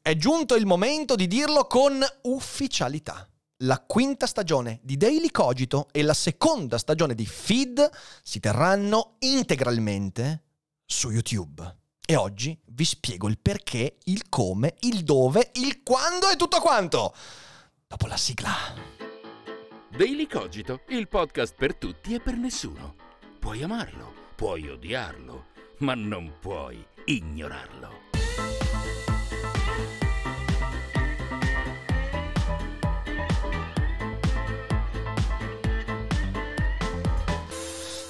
È giunto il momento di dirlo con ufficialità. La quinta stagione di Daily Cogito e la seconda stagione di Feed si terranno integralmente su YouTube. E oggi vi spiego il perché, il come, il dove, il quando e tutto quanto. Dopo la sigla. Daily Cogito, il podcast per tutti e per nessuno. Puoi amarlo, puoi odiarlo, ma non puoi ignorarlo.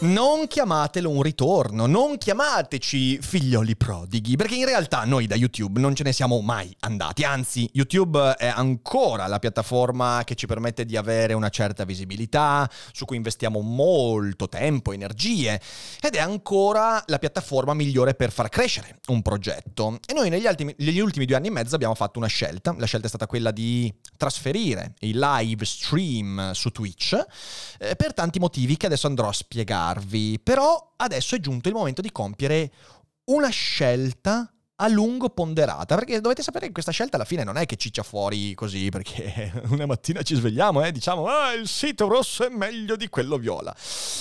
Non chiamatelo un ritorno, non chiamateci figlioli prodighi, perché in realtà noi da YouTube non ce ne siamo mai andati, anzi YouTube è ancora la piattaforma che ci permette di avere una certa visibilità, su cui investiamo molto tempo, energie, ed è ancora la piattaforma migliore per far crescere un progetto. E noi negli, ultimi, negli ultimi due anni e mezzo abbiamo fatto una scelta, la scelta è stata quella di trasferire i live stream su Twitch, eh, per tanti motivi che adesso andrò a spiegare darvi, però adesso è giunto il momento di compiere una scelta a lungo ponderata, perché dovete sapere che questa scelta alla fine non è che ciccia fuori così, perché una mattina ci svegliamo e diciamo ah, il sito rosso è meglio di quello viola.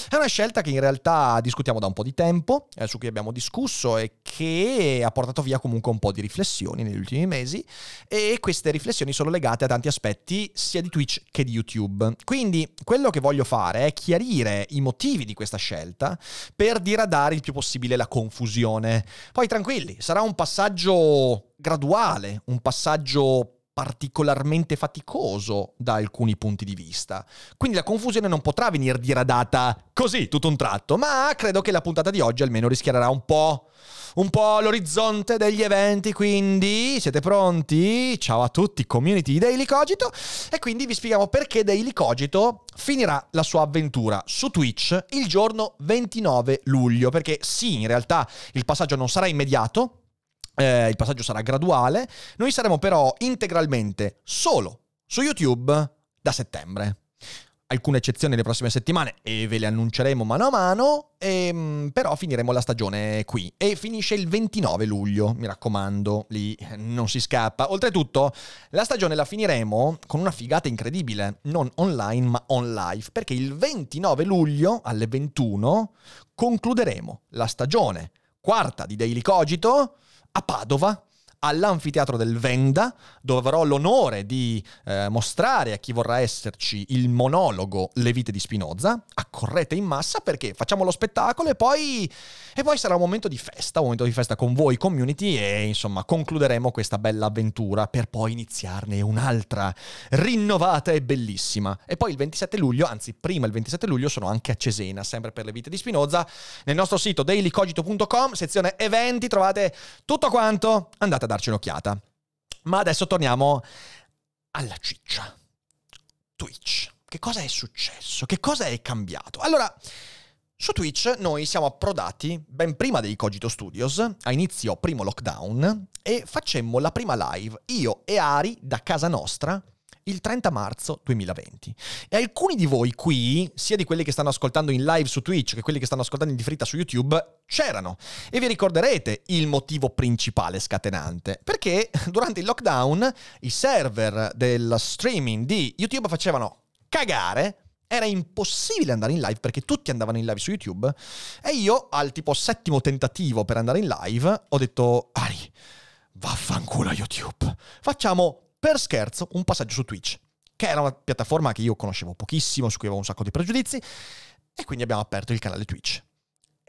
È una scelta che in realtà discutiamo da un po' di tempo, eh, su cui abbiamo discusso e che ha portato via comunque un po' di riflessioni negli ultimi mesi e queste riflessioni sono legate a tanti aspetti sia di Twitch che di YouTube. Quindi quello che voglio fare è chiarire i motivi di questa scelta per diradare il più possibile la confusione. Poi tranquilli, sarà un passaggio passaggio graduale, un passaggio particolarmente faticoso da alcuni punti di vista. Quindi la confusione non potrà venire diradata così tutto un tratto, ma credo che la puntata di oggi almeno rischierà un po' un po' l'orizzonte degli eventi, quindi siete pronti? Ciao a tutti, community di Daily Cogito e quindi vi spieghiamo perché Daily Cogito finirà la sua avventura su Twitch il giorno 29 luglio, perché sì, in realtà il passaggio non sarà immediato, eh, il passaggio sarà graduale. Noi saremo però integralmente solo su YouTube da settembre. Alcune eccezioni le prossime settimane e ve le annunceremo mano a mano, e, ehm, però finiremo la stagione qui. E finisce il 29 luglio, mi raccomando, lì non si scappa. Oltretutto, la stagione la finiremo con una figata incredibile, non online ma on live, perché il 29 luglio alle 21 concluderemo la stagione quarta di Daily Cogito a Padova all'anfiteatro del Venda, dove avrò l'onore di eh, mostrare a chi vorrà esserci il monologo Le vite di Spinoza. Accorrete in massa perché facciamo lo spettacolo e poi, e poi sarà un momento di festa, un momento di festa con voi, community, e insomma concluderemo questa bella avventura per poi iniziarne un'altra rinnovata e bellissima. E poi il 27 luglio, anzi prima il 27 luglio, sono anche a Cesena, sempre per Le vite di Spinoza. Nel nostro sito dailycogito.com, sezione eventi, trovate tutto quanto. Andate a darci un'occhiata. Ma adesso torniamo alla ciccia. Twitch. Che cosa è successo? Che cosa è cambiato? Allora, su Twitch noi siamo approdati ben prima dei Cogito Studios, a inizio primo lockdown, e facemmo la prima live, io e Ari, da casa nostra, il 30 marzo 2020. E alcuni di voi qui, sia di quelli che stanno ascoltando in live su Twitch che quelli che stanno ascoltando in differita su YouTube, c'erano. E vi ricorderete il motivo principale scatenante. Perché durante il lockdown i server del streaming di YouTube facevano cagare era impossibile andare in live perché tutti andavano in live su YouTube e io al tipo settimo tentativo per andare in live ho detto Ari, vaffanculo YouTube. Facciamo per scherzo un passaggio su Twitch, che era una piattaforma che io conoscevo pochissimo, su cui avevo un sacco di pregiudizi, e quindi abbiamo aperto il canale Twitch.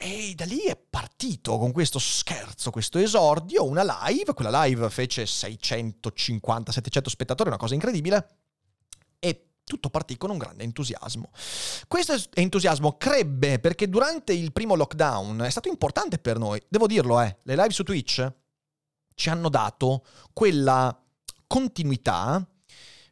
E da lì è partito con questo scherzo, questo esordio, una live. Quella live fece 650-700 spettatori, una cosa incredibile. E tutto partì con un grande entusiasmo. Questo entusiasmo crebbe perché durante il primo lockdown è stato importante per noi. Devo dirlo, eh, le live su Twitch ci hanno dato quella continuità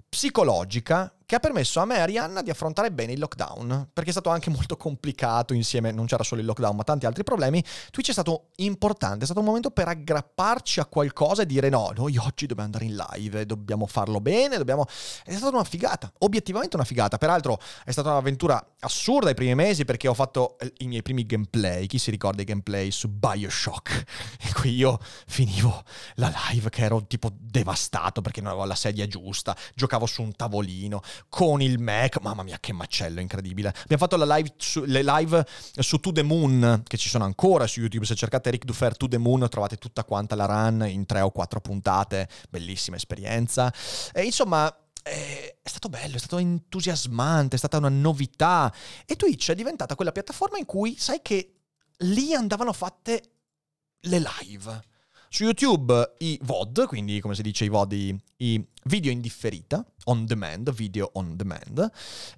psicologica che ha permesso a me e a Rihanna di affrontare bene il lockdown, perché è stato anche molto complicato insieme, non c'era solo il lockdown, ma tanti altri problemi. Twitch è stato importante, è stato un momento per aggrapparci a qualcosa e dire no, noi oggi dobbiamo andare in live, dobbiamo farlo bene, dobbiamo... È stata una figata, obiettivamente una figata. Peraltro è stata un'avventura assurda i primi mesi perché ho fatto i miei primi gameplay, chi si ricorda i gameplay su Bioshock, in cui io finivo la live che ero tipo devastato perché non avevo la sedia giusta, giocavo su un tavolino, con il Mac. Mamma mia, che macello incredibile. Abbiamo fatto live su, le live su To The Moon, che ci sono ancora su YouTube. Se cercate Rick Dufer To The Moon trovate tutta quanta la run in tre o quattro puntate. Bellissima esperienza. E insomma, è stato bello, è stato entusiasmante, è stata una novità. E Twitch è diventata quella piattaforma in cui sai che lì andavano fatte le live. Su YouTube i VOD, quindi come si dice i VOD, i, i video in differita, on demand, video on demand,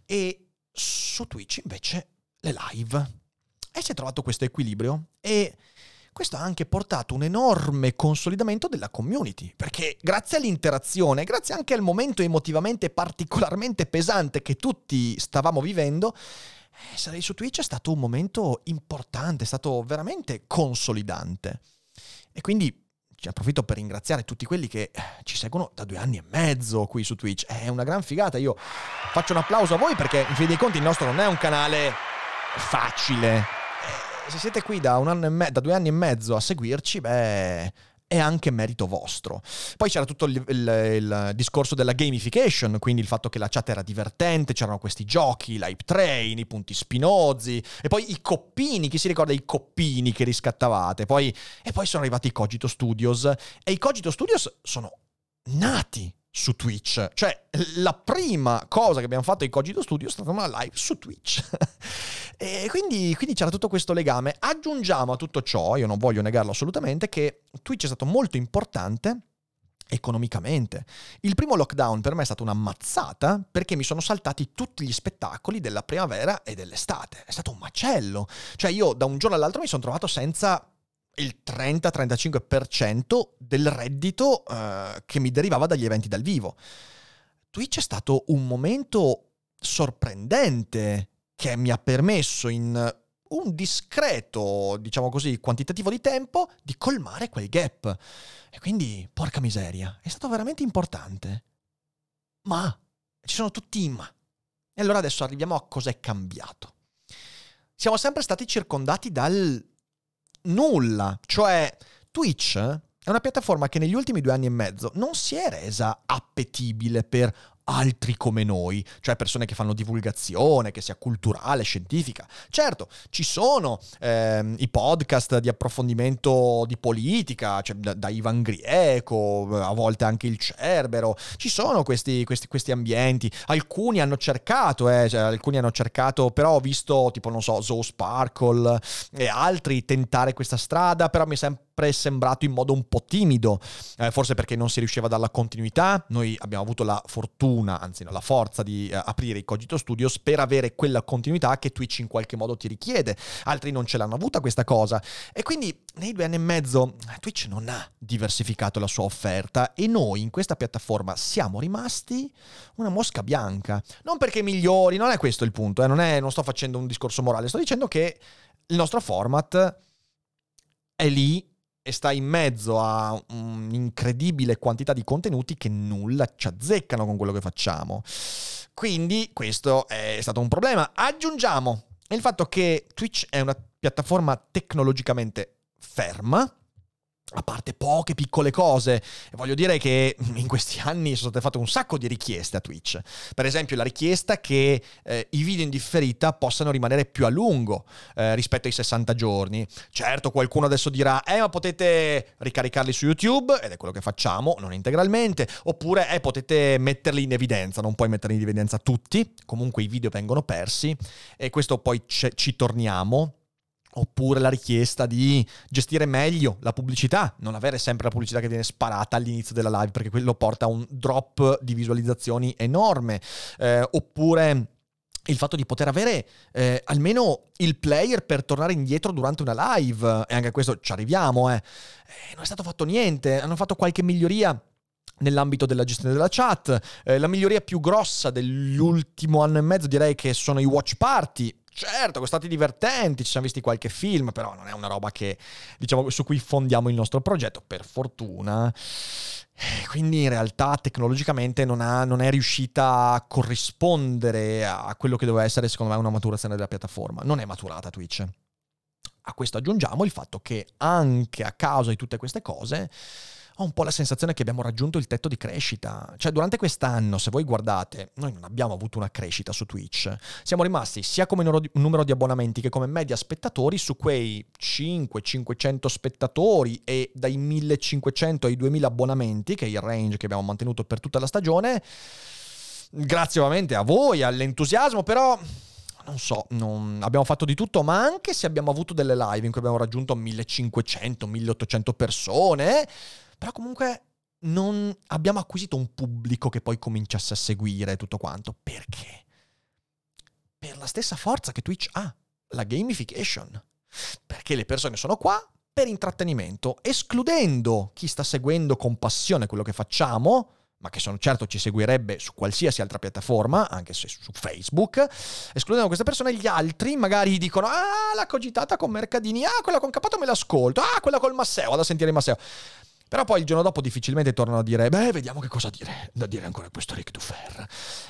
e su Twitch invece le live. E si è trovato questo equilibrio e questo ha anche portato un enorme consolidamento della community, perché grazie all'interazione, grazie anche al momento emotivamente particolarmente pesante che tutti stavamo vivendo, essere su Twitch è stato un momento importante, è stato veramente consolidante. E quindi ci approfitto per ringraziare tutti quelli che eh, ci seguono da due anni e mezzo qui su Twitch. È una gran figata. Io faccio un applauso a voi perché, in fin dei conti, il nostro non è un canale facile. Eh, se siete qui da, me- da due anni e mezzo a seguirci, beh, è anche merito vostro. Poi c'era tutto il, il, il, discorso della gamification, quindi il fatto che la chat era divertente, c'erano questi giochi, l'hype train, i punti spinosi, e poi i coppini, chi si ricorda i coppini che riscattavate? Poi, e poi sono arrivati i Cogito Studios, e i Cogito Studios sono nati su Twitch. Cioè, la prima cosa che abbiamo fatto in Cogito Studio è stata una live su Twitch. e quindi, quindi, c'era tutto questo legame. Aggiungiamo a tutto ciò, io non voglio negarlo assolutamente, che Twitch è stato molto importante economicamente. Il primo lockdown per me è stata una mazzata perché mi sono saltati tutti gli spettacoli della primavera e dell'estate. È stato un macello. Cioè io da un giorno all'altro mi sono trovato senza il 30-35% del reddito eh, che mi derivava dagli eventi dal vivo. Twitch è stato un momento sorprendente che mi ha permesso in un discreto, diciamo così, quantitativo di tempo di colmare quel gap. E quindi, porca miseria, è stato veramente importante. Ma, ci sono tutti i ma. E allora adesso arriviamo a cosa è cambiato. Siamo sempre stati circondati dal nulla. Cioè, Twitch è una piattaforma che negli ultimi due anni e mezzo non si è resa appetibile per altri come noi, cioè persone che fanno divulgazione, che sia culturale, scientifica. Certo, ci sono ehm, i podcast di approfondimento di politica, cioè da, da, Ivan Grieco, a volte anche il Cerbero, ci sono questi, questi, questi ambienti. Alcuni hanno cercato, eh, cioè, alcuni hanno cercato, però ho visto tipo, non so, Zoe Sparkle e altri tentare questa strada, però mi è sempre sembrato in modo un po' timido, eh, forse perché non si riusciva a dare la continuità. Noi abbiamo avuto la fortuna fortuna, anzi no, la forza di eh, aprire i Cogito Studios per avere quella continuità che Twitch in qualche modo ti richiede. Altri non ce l'hanno avuta questa cosa. E quindi nei due anni e mezzo Twitch non ha diversificato la sua offerta e noi in questa piattaforma siamo rimasti una mosca bianca. Non perché migliori, non è questo il punto, eh, non, è, non sto facendo un discorso morale, sto dicendo che il nostro format è lì e sta in mezzo a un'incredibile quantità di contenuti che nulla ci azzeccano con quello che facciamo. Quindi questo è stato un problema. Aggiungiamo il fatto che Twitch è una piattaforma tecnologicamente ferma, a parte poche piccole cose, voglio dire che in questi anni sono state fatte un sacco di richieste a Twitch. Per esempio la richiesta che eh, i video in differita possano rimanere più a lungo eh, rispetto ai 60 giorni. Certo, qualcuno adesso dirà, eh ma potete ricaricarli su YouTube, ed è quello che facciamo, non integralmente, oppure eh, potete metterli in evidenza, non puoi metterli in evidenza tutti, comunque i video vengono persi, e questo poi ci torniamo Oppure la richiesta di gestire meglio la pubblicità, non avere sempre la pubblicità che viene sparata all'inizio della live perché quello porta a un drop di visualizzazioni enorme. Eh, oppure il fatto di poter avere eh, almeno il player per tornare indietro durante una live, e anche a questo ci arriviamo, eh. eh non è stato fatto niente, hanno fatto qualche miglioria nell'ambito della gestione della chat. Eh, la miglioria più grossa dell'ultimo anno e mezzo direi che sono i watch party. Certo, sono stati divertenti, ci siamo visti qualche film, però non è una roba che, diciamo, su cui fondiamo il nostro progetto, per fortuna. Eh, quindi in realtà tecnologicamente non, ha, non, è riuscita a corrispondere a quello che doveva essere secondo me una maturazione della piattaforma. Non è maturata Twitch. A questo aggiungiamo il fatto che anche a causa di tutte queste cose ho un po' la sensazione che abbiamo raggiunto il tetto di crescita. Cioè, durante quest'anno, se voi guardate, noi non abbiamo avuto una crescita su Twitch. Siamo rimasti sia come numero di abbonamenti che come media spettatori su quei 500-500 spettatori e dai 1500 ai 2000 abbonamenti, che è il range che abbiamo mantenuto per tutta la stagione. Grazie ovviamente a voi, all'entusiasmo, però non so, non... abbiamo fatto di tutto, ma anche se abbiamo avuto delle live in cui abbiamo raggiunto 1500-1800 persone, però comunque non abbiamo acquisito un pubblico che poi cominciasse a seguire tutto quanto. Perché? Per la stessa forza che Twitch ha, la gamification. Perché le persone sono qua per intrattenimento, escludendo chi sta seguendo con passione quello che facciamo, ma che sono certo ci seguirebbe su qualsiasi altra piattaforma, anche se su Facebook, escludendo queste persone, gli altri magari dicono ah, la cogitata con Mercadini, ah, quella con Capato me l'ascolto, ah, quella col Masseo, vado a sentire il Masseo. Però poi il giorno dopo difficilmente tornano a dire, beh, vediamo che cosa dire, da dire ancora questo Rick Dufer.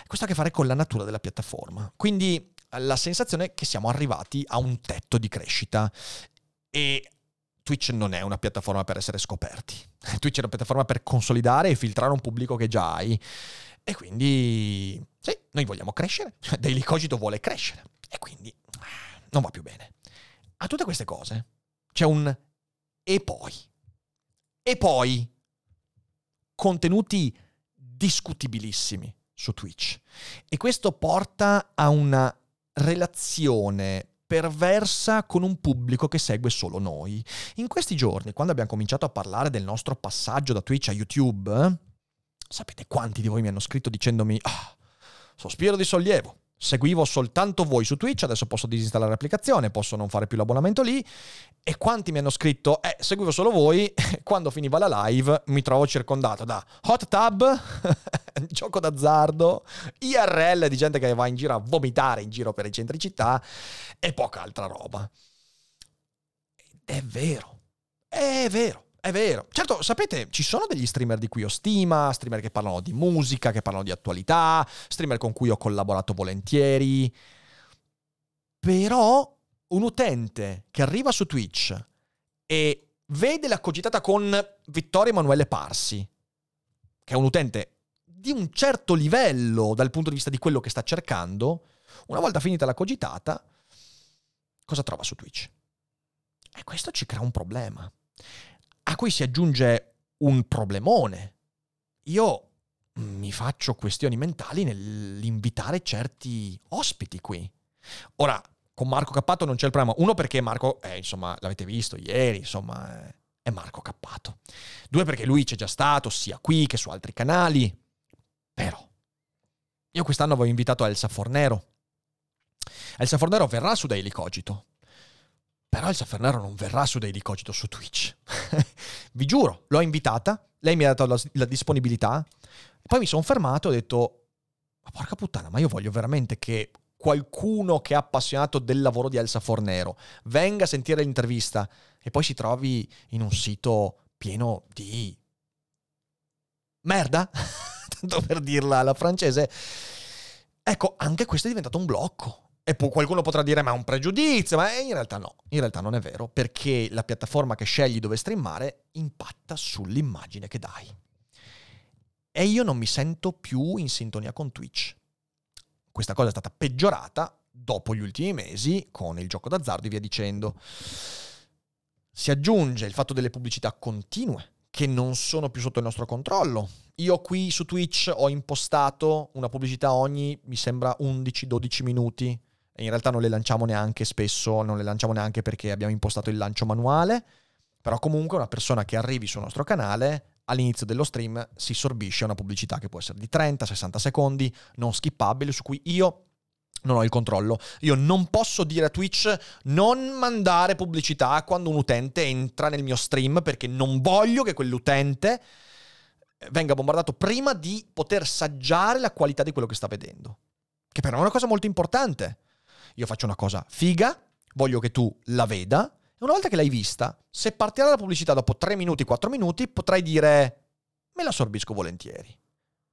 Questo ha a che fare con la natura della piattaforma. Quindi la sensazione è che siamo arrivati a un tetto di crescita e Twitch non è una piattaforma per essere scoperti. Twitch è una piattaforma per consolidare e filtrare un pubblico che già hai. E quindi, sì, noi vogliamo crescere. Daily Cogito vuole crescere. E quindi non va più bene. A tutte queste cose c'è un e poi. E poi contenuti discutibilissimi su Twitch. E questo porta a una relazione perversa con un pubblico che segue solo noi. In questi giorni, quando abbiamo cominciato a parlare del nostro passaggio da Twitch a YouTube, sapete quanti di voi mi hanno scritto dicendomi ah, sospiro di sollievo, Seguivo soltanto voi su Twitch, adesso posso disinstallare l'applicazione, posso non fare più l'abbonamento lì. E quanti mi hanno scritto, eh, seguivo solo voi, quando finiva la live mi trovo circondato da hot tub, gioco d'azzardo, IRL di gente che va in giro a vomitare in giro per i centri città e poca altra roba. È vero, è vero. È vero. Certo, sapete, ci sono degli streamer di cui ho stima, streamer che parlano di musica, che parlano di attualità, streamer con cui ho collaborato volentieri. Però un utente che arriva su Twitch e vede la cogitata con Vittorio Emanuele Parsi, che è un utente di un certo livello dal punto di vista di quello che sta cercando, una volta finita la cogitata, cosa trova su Twitch? E questo ci crea un problema a cui si aggiunge un problemone. Io mi faccio questioni mentali nell'invitare certi ospiti qui. Ora, con Marco Cappato non c'è il problema. Uno perché Marco, eh, insomma, l'avete visto ieri, insomma, eh, è Marco Cappato. Due perché lui c'è già stato, sia qui che su altri canali. Però, io quest'anno avevo invitato Elsa Fornero. Elsa Fornero verrà su Daily Cogito. Però il Safernero non verrà su Daily Cogito su Twitch. Vi giuro, l'ho invitata, lei mi ha dato la, la disponibilità, poi mi sono fermato e ho detto, ma porca puttana, ma io voglio veramente che qualcuno che è appassionato del lavoro di Elsa Fornero venga a sentire l'intervista e poi si trovi in un sito pieno di merda, tanto per dirla alla francese. Ecco, anche questo è diventato un blocco. E poi qualcuno potrà dire ma è un pregiudizio, ma in realtà no, in realtà non è vero, perché la piattaforma che scegli dove streamare impatta sull'immagine che dai. E io non mi sento più in sintonia con Twitch. Questa cosa è stata peggiorata dopo gli ultimi mesi con il gioco d'azzardo e via dicendo. Si aggiunge il fatto delle pubblicità continue che non sono più sotto il nostro controllo. Io qui su Twitch ho impostato una pubblicità ogni, mi sembra, 11-12 minuti in realtà non le lanciamo neanche spesso, non le lanciamo neanche perché abbiamo impostato il lancio manuale, però comunque una persona che arrivi sul nostro canale all'inizio dello stream si sorbisce una pubblicità che può essere di 30-60 secondi, non skippabile, su cui io non ho il controllo. Io non posso dire a Twitch non mandare pubblicità quando un utente entra nel mio stream perché non voglio che quell'utente venga bombardato prima di poter saggiare la qualità di quello che sta vedendo. Che però è una cosa molto importante. Io faccio una cosa figa, voglio che tu la veda, e una volta che l'hai vista, se partirà la pubblicità dopo 3 minuti, 4 minuti, potrai dire me la sorbisco volentieri.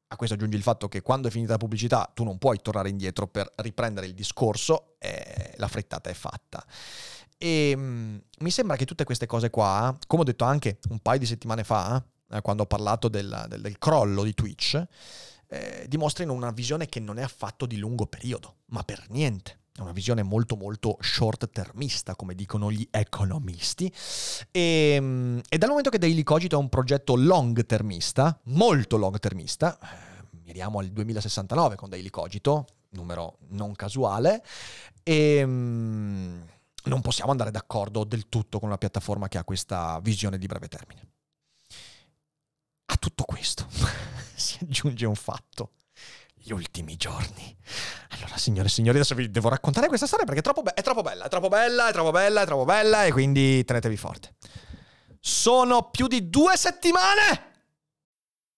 A questo aggiungi il fatto che quando è finita la pubblicità tu non puoi tornare indietro per riprendere il discorso e la frittata è fatta. E um, mi sembra che tutte queste cose qua, come ho detto anche un paio di settimane fa, eh, quando ho parlato del, del, del crollo di Twitch, eh, dimostrino una visione che non è affatto di lungo periodo, ma per niente. È una visione molto molto short termista, come dicono gli economisti. E, ehm, e dal momento che Daily Cogito è un progetto long termista, molto long termista, eh, miriamo al 2069 con Daily Cogito, numero non casuale, e ehm, non possiamo andare d'accordo del tutto con una piattaforma che ha questa visione di breve termine. A tutto questo si aggiunge un fatto gli ultimi giorni. Allora, signore e signori, adesso vi devo raccontare questa storia perché è troppo, be- è troppo bella, è troppo bella, è troppo bella, è troppo bella e quindi tenetevi forte. Sono più di due settimane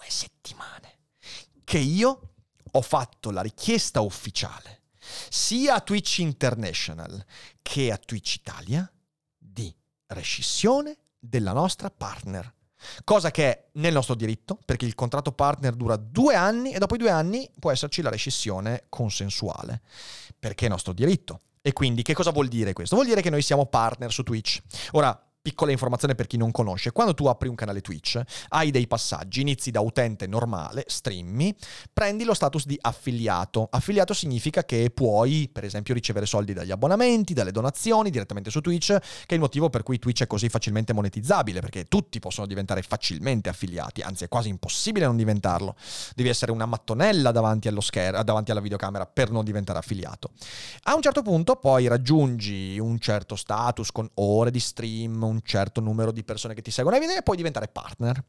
Due settimane che io ho fatto la richiesta ufficiale sia a Twitch International che a Twitch Italia di rescissione della nostra partner. Cosa che è nel nostro diritto, perché il contratto partner dura due anni e dopo i due anni può esserci la rescissione consensuale, perché è nostro diritto. E quindi che cosa vuol dire questo? Vuol dire che noi siamo partner su Twitch. Ora, Piccola informazione per chi non conosce, quando tu apri un canale Twitch hai dei passaggi, inizi da utente normale, streammi, prendi lo status di affiliato. Affiliato significa che puoi per esempio ricevere soldi dagli abbonamenti, dalle donazioni direttamente su Twitch, che è il motivo per cui Twitch è così facilmente monetizzabile, perché tutti possono diventare facilmente affiliati, anzi è quasi impossibile non diventarlo. Devi essere una mattonella davanti allo schermo, davanti alla videocamera per non diventare affiliato. A un certo punto poi raggiungi un certo status con ore di stream, un certo numero di persone che ti seguono e puoi diventare partner.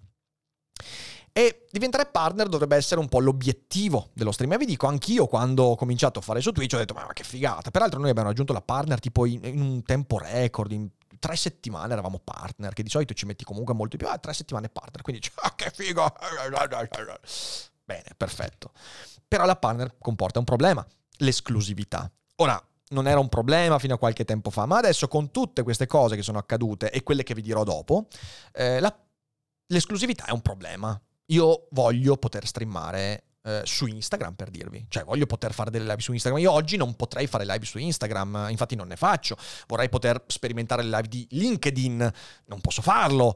E diventare partner dovrebbe essere un po' l'obiettivo dello stream. E vi dico, anch'io quando ho cominciato a fare su Twitch ho detto, ma che figata. Peraltro noi abbiamo raggiunto la partner tipo in, in un tempo record, in tre settimane eravamo partner, che di solito ci metti comunque molto di più. Ah, tre settimane partner, quindi ah, che figo. Bene, perfetto. Però la partner comporta un problema, l'esclusività. Ora, non era un problema fino a qualche tempo fa, ma adesso con tutte queste cose che sono accadute e quelle che vi dirò dopo, eh, la, l'esclusività è un problema. Io voglio poter streamare eh, su Instagram per dirvi, cioè voglio poter fare delle live su Instagram. Io oggi non potrei fare live su Instagram, infatti non ne faccio. Vorrei poter sperimentare le live di LinkedIn, non posso farlo.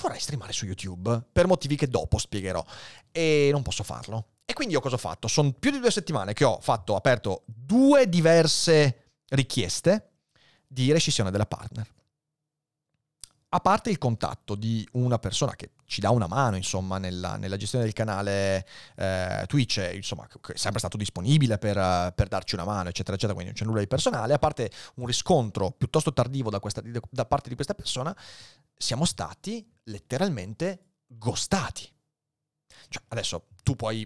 Vorrei streamare su YouTube per motivi che dopo spiegherò e non posso farlo. E quindi io cosa ho fatto? Sono più di due settimane che ho fatto, aperto due diverse richieste di rescissione della partner. A parte il contatto di una persona che ci dà una mano, insomma, nella, nella gestione del canale eh, Twitch, insomma, che è sempre stato disponibile per, per, darci una mano, eccetera, eccetera, quindi non c'è nulla di personale, a parte un riscontro piuttosto tardivo da, questa, da parte di questa persona, siamo stati letteralmente ghostati. Cioè, adesso tu puoi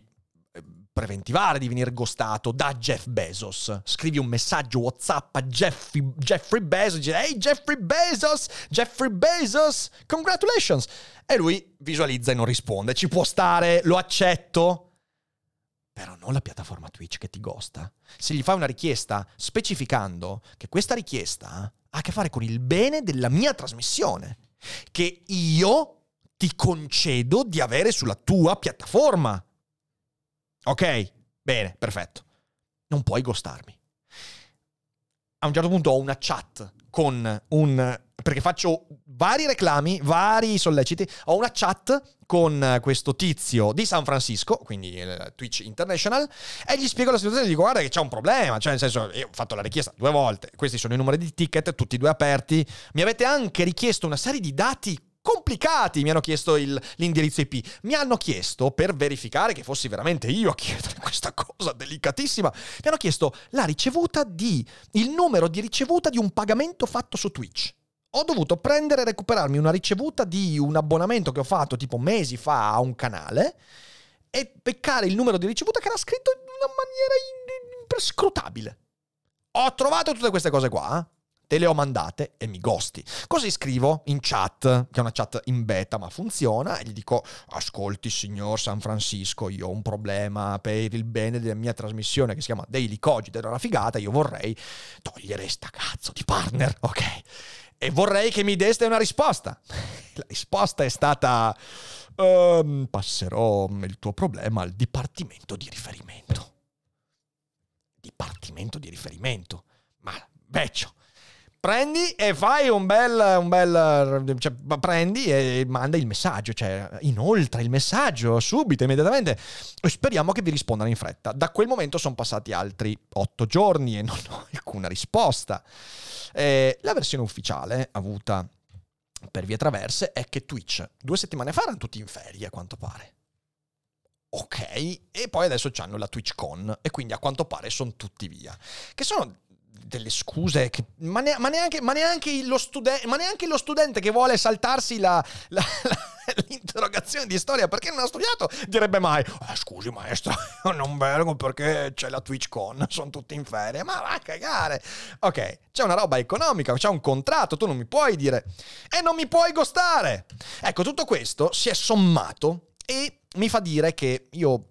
preventivare di venire ghostato da Jeff Bezos. Scrivi un messaggio WhatsApp a Jeffrey, Jeffrey Bezos, dici Hey Jeffrey Bezos, Jeffrey Bezos, congratulations! E lui visualizza e non risponde. Ci può stare, lo accetto. Però non la piattaforma Twitch che ti gosta. Se gli fai una richiesta specificando che questa richiesta ha a che fare con il bene della mia trasmissione, che io ti concedo di avere sulla tua piattaforma Ok? Bene, perfetto. Non puoi gostarmi. A un certo punto ho una chat con un... perché faccio vari reclami, vari solleciti. Ho una chat con questo tizio di San Francisco, quindi Twitch International, e gli spiego la situazione e dico guarda che c'è un problema, cioè nel senso io ho fatto la richiesta due volte, questi sono i numeri di ticket, tutti e due aperti, mi avete anche richiesto una serie di dati complicati, mi hanno chiesto il, l'indirizzo IP, mi hanno chiesto per verificare che fossi veramente io a chiedere questa cosa delicatissima, mi hanno chiesto la ricevuta di, il numero di ricevuta di un pagamento fatto su Twitch. Ho dovuto prendere e recuperarmi una ricevuta di un abbonamento che ho fatto tipo mesi fa a un canale e beccare il numero di ricevuta che era scritto in una maniera imprescrutabile. Ho trovato tutte queste cose qua, te le ho mandate e mi gosti. Così scrivo in chat, che è una chat in beta ma funziona, e gli dico, ascolti signor San Francisco, io ho un problema per il bene della mia trasmissione che si chiama Daily Cogito, era una figata, io vorrei togliere sta cazzo di partner, ok? E vorrei che mi deste una risposta. La risposta è stata... Um, passerò il tuo problema al dipartimento di riferimento. Dipartimento di riferimento. Ma, vecchio, prendi e fai un bel, un bel cioè, prendi e manda il messaggio, cioè inoltre il messaggio subito, immediatamente speriamo che vi rispondano in fretta. Da quel momento sono passati altri otto giorni e non ho alcuna risposta. Eh, la versione ufficiale avuta per vie traverse è che Twitch due settimane fa erano tutti in ferie a quanto pare. Ok, e poi adesso hanno la TwitchCon e quindi a quanto pare sono tutti via. Che sono delle scuse, che, ma, ne, ma, neanche, ma, neanche studen- ma, neanche, lo studente che vuole saltarsi la, la, la, l'interrogazione di storia perché non ha studiato direbbe mai ah, scusi maestro non vengo perché c'è la TwitchCon sono tutti in ferie ma va a cagare. Ok c'è una roba economica c'è un contratto tu non mi puoi dire e non mi puoi gostare ecco tutto questo si è sommato e mi fa dire che io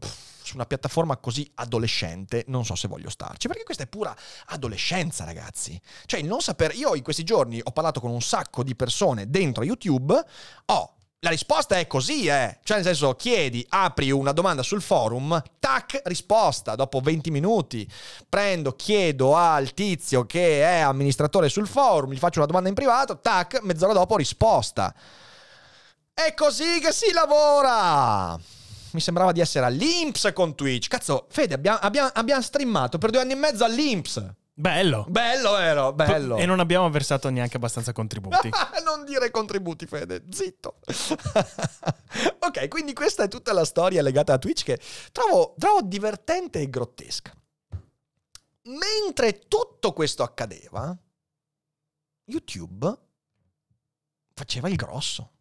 su una piattaforma così adolescente non so se voglio starci, perché questa è pura adolescenza, ragazzi. Cioè, il non sapere, io in questi giorni ho parlato con un sacco di persone dentro YouTube, oh, la risposta è così, eh. Cioè, nel senso, chiedi, apri una domanda sul forum, tac, risposta. Dopo 20 minuti prendo, chiedo al tizio che è amministratore sul forum, gli faccio una domanda in privato, tac, mezz'ora dopo risposta. È così che si lavora! Mi sembrava di essere all'Inps con Twitch. Cazzo, Fede, abbiamo, abbiamo, abbiamo streamato per due anni e mezzo all'Inps. Bello. Bello ero, bello. E non abbiamo versato neanche abbastanza contributi. non dire contributi, Fede, zitto. ok, quindi questa è tutta la storia legata a Twitch che trovo, trovo divertente e grottesca. Mentre tutto questo accadeva, YouTube faceva il grosso.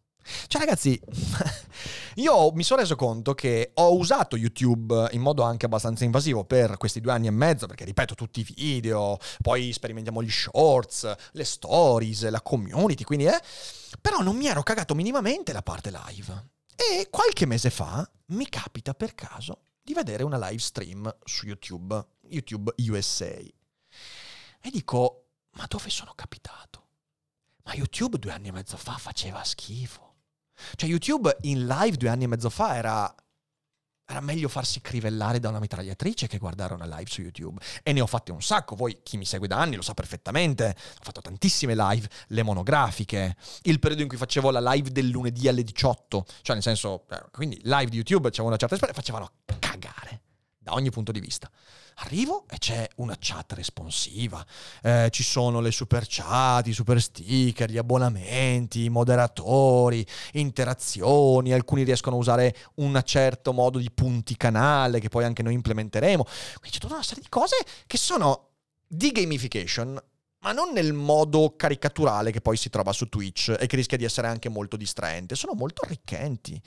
Cioè ragazzi, io mi sono reso conto che ho usato YouTube in modo anche abbastanza invasivo per questi due anni e mezzo, perché ripeto tutti i video, poi sperimentiamo gli shorts, le stories, la community, quindi eh, però non mi ero cagato minimamente la parte live. E qualche mese fa mi capita per caso di vedere una live stream su YouTube, YouTube USA. E dico, ma dove sono capitato? Ma YouTube due anni e mezzo fa faceva schifo. Cioè YouTube in live due anni e mezzo fa era era meglio farsi crivellare da una mitragliatrice che guardare una live su YouTube. E ne ho fatte un sacco, voi chi mi segue da anni lo sa perfettamente. Ho fatto tantissime live, le monografiche, il periodo in cui facevo la live del lunedì alle 18, cioè nel senso, eh, quindi live di YouTube c'era una certa esperienza, facevano cagare da ogni punto di vista. Arrivo e c'è una chat responsiva, eh, ci sono le super chat, i super sticker, gli abbonamenti, i moderatori, interazioni, alcuni riescono a usare un certo modo di punti canale che poi anche noi implementeremo. Quindi c'è tutta una serie di cose che sono di gamification, ma non nel modo caricaturale che poi si trova su Twitch e che rischia di essere anche molto distraente, sono molto arricchenti.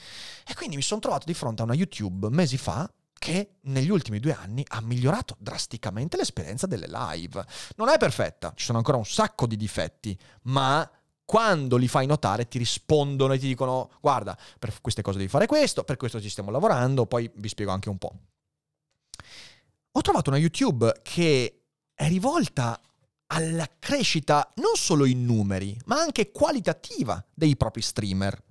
E quindi mi sono trovato di fronte a una YouTube mesi fa che negli ultimi due anni ha migliorato drasticamente l'esperienza delle live. Non è perfetta, ci sono ancora un sacco di difetti, ma quando li fai notare ti rispondono e ti dicono guarda, per queste cose devi fare questo, per questo ci stiamo lavorando, poi vi spiego anche un po'. Ho trovato una YouTube che è rivolta alla crescita non solo in numeri, ma anche qualitativa dei propri streamer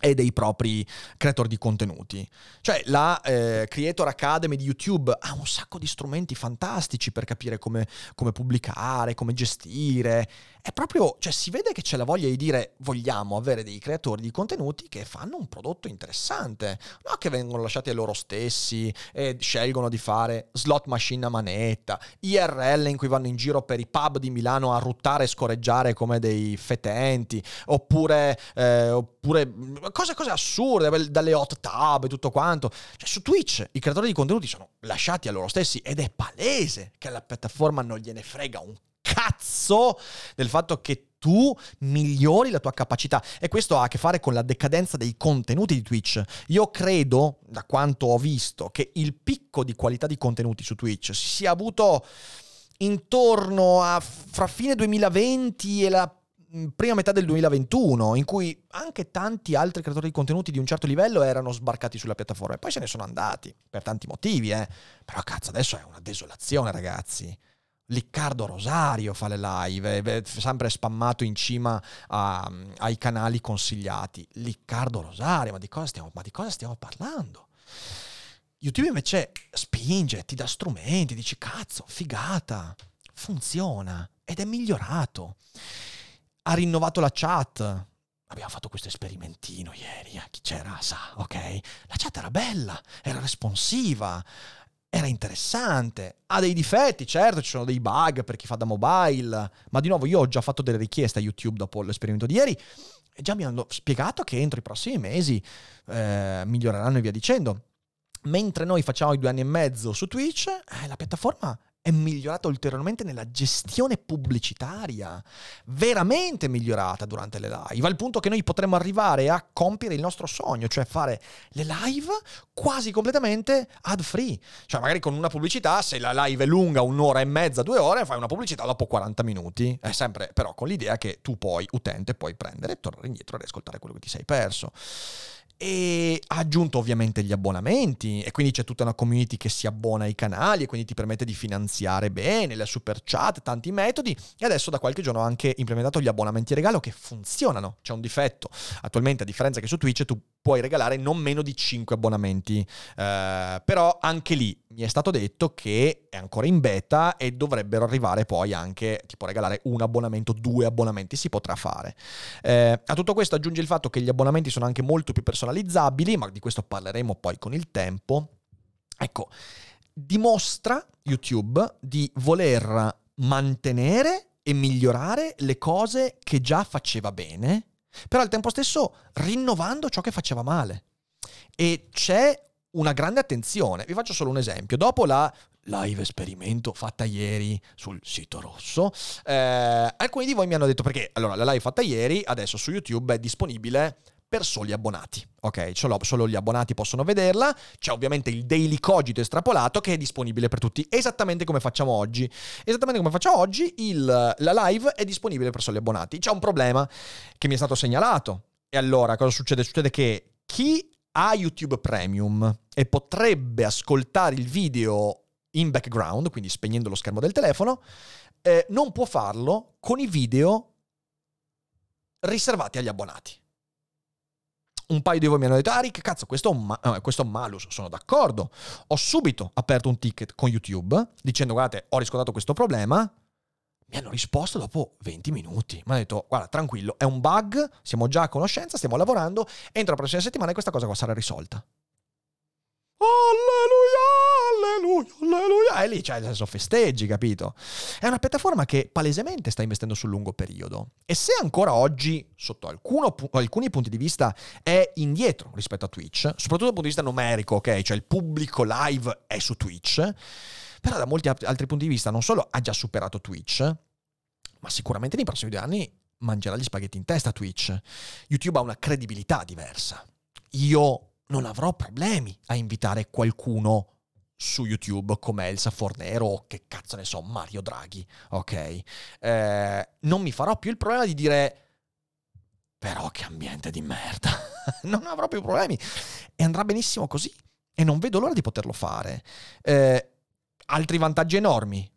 e dei propri creator di contenuti. Cioè la eh, Creator Academy di YouTube ha un sacco di strumenti fantastici per capire come, come pubblicare, come gestire è proprio, cioè si vede che c'è la voglia di dire vogliamo avere dei creatori di contenuti che fanno un prodotto interessante, non che vengono lasciati a loro stessi e scelgono di fare slot machine a manetta, IRL in cui vanno in giro per i pub di Milano a ruttare e scorreggiare come dei fetenti, oppure, eh, oppure cose, cose assurde, dalle hot tub e tutto quanto. Cioè su Twitch i creatori di contenuti sono lasciati a loro stessi ed è palese che alla piattaforma non gliene frega un cazzo del fatto che tu migliori la tua capacità e questo ha a che fare con la decadenza dei contenuti di Twitch. Io credo, da quanto ho visto, che il picco di qualità di contenuti su Twitch si sia avuto intorno a fra fine 2020 e la mm, prima metà del 2021, in cui anche tanti altri creatori di contenuti di un certo livello erano sbarcati sulla piattaforma e poi se ne sono andati per tanti motivi, eh. Però cazzo, adesso è una desolazione, ragazzi. Liccardo Rosario fa le live, è sempre spammato in cima a, ai canali consigliati. Liccardo Rosario, ma di, stiamo, ma di cosa stiamo parlando? YouTube invece spinge, ti dà strumenti, dici cazzo, figata, funziona ed è migliorato. Ha rinnovato la chat. Abbiamo fatto questo sperimentino ieri, eh? chi c'era sa, ok? La chat era bella, era responsiva, era interessante. Ha dei difetti, certo, ci sono dei bug per chi fa da mobile, ma di nuovo io ho già fatto delle richieste a YouTube dopo l'esperimento di ieri e già mi hanno spiegato che entro i prossimi mesi eh, miglioreranno e via dicendo. Mentre noi facciamo i due anni e mezzo su Twitch, eh, la piattaforma è migliorata ulteriormente nella gestione pubblicitaria, veramente migliorata durante le live, al punto che noi potremmo arrivare a compiere il nostro sogno, cioè fare le live quasi completamente ad free. Cioè magari con una pubblicità, se la live è lunga un'ora e mezza, due ore, fai una pubblicità dopo 40 minuti, è sempre però con l'idea che tu poi, utente, puoi prendere e tornare indietro e riascoltare quello che ti sei perso e ha aggiunto ovviamente gli abbonamenti e quindi c'è tutta una community che si abbona ai canali e quindi ti permette di finanziare bene, la super chat, tanti metodi e adesso da qualche giorno ha anche implementato gli abbonamenti regalo che funzionano, c'è un difetto, attualmente a differenza che su Twitch tu puoi regalare non meno di 5 abbonamenti, eh, però anche lì mi è stato detto che è ancora in beta e dovrebbero arrivare poi anche, tipo regalare un abbonamento, due abbonamenti, si potrà fare. Eh, a tutto questo aggiunge il fatto che gli abbonamenti sono anche molto più personalizzabili, ma di questo parleremo poi con il tempo. Ecco, dimostra YouTube di voler mantenere e migliorare le cose che già faceva bene, però al tempo stesso rinnovando ciò che faceva male. E c'è una grande attenzione. Vi faccio solo un esempio. Dopo la live esperimento fatta ieri sul sito rosso, eh, alcuni di voi mi hanno detto perché allora la live fatta ieri adesso su YouTube è disponibile per soli abbonati. Ok, solo, solo, gli abbonati possono vederla. C'è ovviamente il daily cogito estrapolato che è disponibile per tutti, esattamente come facciamo oggi. Esattamente come facciamo oggi, il, la live è disponibile per soli abbonati. C'è un problema che mi è stato segnalato. E allora cosa succede? Succede che chi ha YouTube Premium e potrebbe ascoltare il video in background, quindi spegnendo lo schermo del telefono, eh, non può farlo con i video riservati agli abbonati. Un paio di voi mi hanno detto, ah Rick, cazzo, questo è, un ma- eh, questo è un malus. Sono d'accordo. Ho subito aperto un ticket con YouTube dicendo, guardate, ho riscontrato questo problema, mi hanno risposto dopo 20 minuti. Mi hanno detto, guarda, tranquillo, è un bug, siamo già a conoscenza, stiamo lavorando, entro la prossima settimana questa cosa qua sarà risolta. Alleluia, alleluia, alleluia. E lì c'è il senso festeggi, capito? È una piattaforma che palesemente sta investendo sul lungo periodo. E se ancora oggi, sotto alcuno, alcuni punti di vista, è indietro rispetto a Twitch, soprattutto dal punto di vista numerico, ok? Cioè il pubblico live è su Twitch però da molti altri punti di vista non solo ha già superato Twitch, ma sicuramente nei prossimi due anni mangerà gli spaghetti in testa Twitch. YouTube ha una credibilità diversa. Io non avrò problemi a invitare qualcuno su YouTube come Elsa Fornero o che cazzo ne so, Mario Draghi, ok? Eh, non mi farò più il problema di dire però che ambiente di merda. non avrò più problemi e andrà benissimo così e non vedo l'ora di poterlo fare. Eh, altri vantaggi enormi.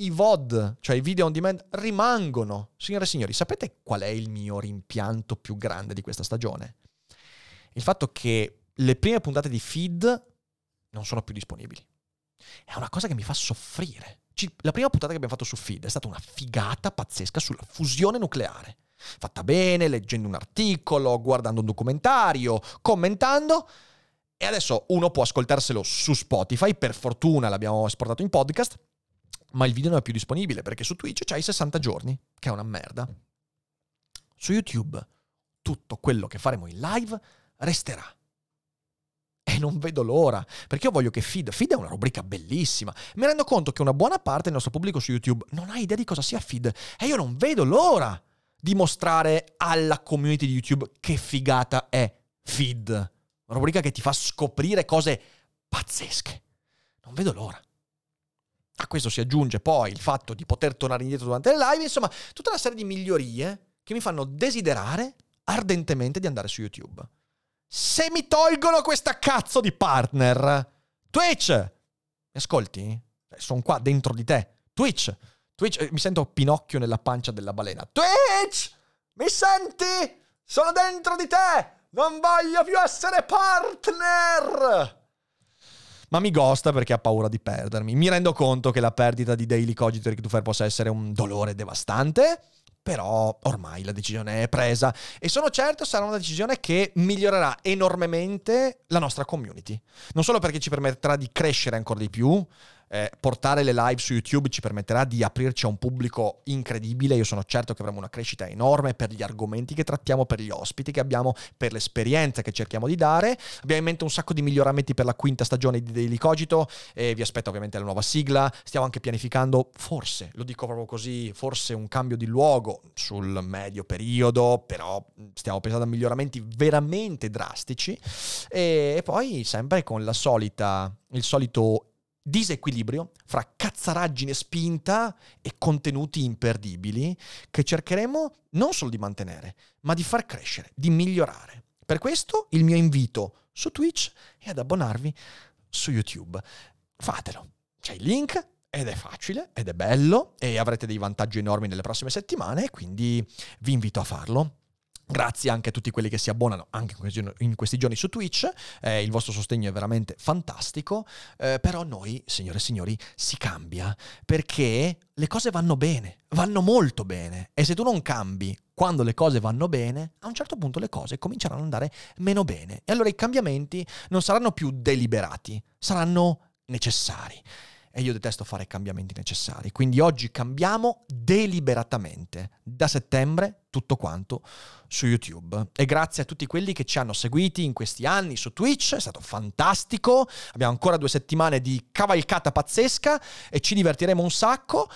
I VOD, cioè i video on demand, rimangono. Signore e signori, sapete qual è il mio rimpianto più grande di questa stagione? Il fatto che le prime puntate di feed non sono più disponibili. È una cosa che mi fa soffrire. la prima puntata che abbiamo fatto su Feed è stata una figata pazzesca sulla fusione nucleare. Fatta bene, leggendo un articolo, guardando un documentario, commentando. E adesso uno può ascoltarselo su Spotify, per fortuna l'abbiamo esportato in podcast, ma il video non è più disponibile perché su Twitch c'hai 60 giorni, che è una merda. Su YouTube tutto quello che faremo in live resterà. E non vedo l'ora, perché io voglio che Feed, Feed è una rubrica bellissima. Mi rendo conto che una buona parte del nostro pubblico su YouTube non ha idea di cosa sia Feed e io non vedo l'ora di mostrare alla community di YouTube che figata è Feed. Una rubrica che ti fa scoprire cose pazzesche. Non vedo l'ora. A questo si aggiunge poi il fatto di poter tornare indietro durante le live, insomma, tutta una serie di migliorie che mi fanno desiderare ardentemente di andare su YouTube. Se mi tolgono questa cazzo di partner, Twitch, mi ascolti? Sono qua dentro di te. Twitch, Twitch, eh, mi sento Pinocchio nella pancia della balena. Twitch, mi senti? Sono dentro di te. Non voglio più essere partner. Ma mi gosta perché ha paura di perdermi. Mi rendo conto che la perdita di Daily Cogito e Rick Dufer possa essere un dolore devastante. Però ormai la decisione è presa e sono certo sarà una decisione che migliorerà enormemente la nostra community. Non solo perché ci permetterà di crescere ancora di più, eh, portare le live su YouTube ci permetterà di aprirci a un pubblico incredibile. Io sono certo che avremo una crescita enorme per gli argomenti che trattiamo, per gli ospiti che abbiamo, per l'esperienza che cerchiamo di dare. Abbiamo in mente un sacco di miglioramenti per la quinta stagione di Daily Cogito e vi aspetto ovviamente la nuova sigla. Stiamo anche pianificando, forse, lo dico proprio così, forse un cambio di luogo sul medio periodo, però stiamo pensando a miglioramenti veramente drastici. E, e poi sempre con la solita, il solito disequilibrio fra cazzaraggine spinta e contenuti imperdibili che cercheremo non solo di mantenere, ma di far crescere, di migliorare. Per questo il mio invito su Twitch è ad abbonarvi su YouTube. Fatelo. C'è il link ed è facile ed è bello e avrete dei vantaggi enormi nelle prossime settimane, quindi vi invito a farlo. Grazie anche a tutti quelli che si abbonano anche in questi giorni su Twitch, eh, il vostro sostegno è veramente fantastico, eh, però noi, signore e signori, si cambia perché le cose vanno bene, vanno molto bene. E se tu non cambi quando le cose vanno bene, a un certo punto le cose cominceranno ad andare meno bene. E allora i cambiamenti non saranno più deliberati, saranno necessari e io detesto fare cambiamenti necessari. Quindi oggi cambiamo deliberatamente. Da settembre tutto quanto su YouTube. E grazie a tutti quelli che ci hanno seguiti in questi anni su Twitch, è stato fantastico. Abbiamo ancora due settimane di cavalcata pazzesca e ci divertiremo un sacco.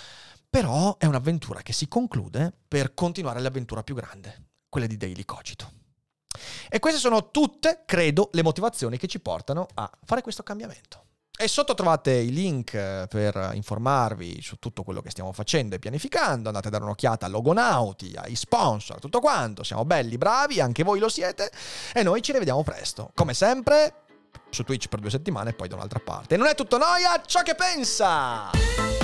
Però è un'avventura che si conclude per continuare l'avventura più grande, quella di Daily Cogito. E queste sono tutte, credo, le motivazioni che ci portano a fare questo cambiamento. E sotto trovate i link eh, per informarvi su tutto quello che stiamo facendo e pianificando. Andate a dare un'occhiata a Logonauti, ai sponsor, tutto quanto. Siamo belli, bravi, anche voi lo siete. E noi ci rivediamo presto. Come sempre, su Twitch per due settimane e poi da un'altra parte. E non è tutto noia, ciò che pensa!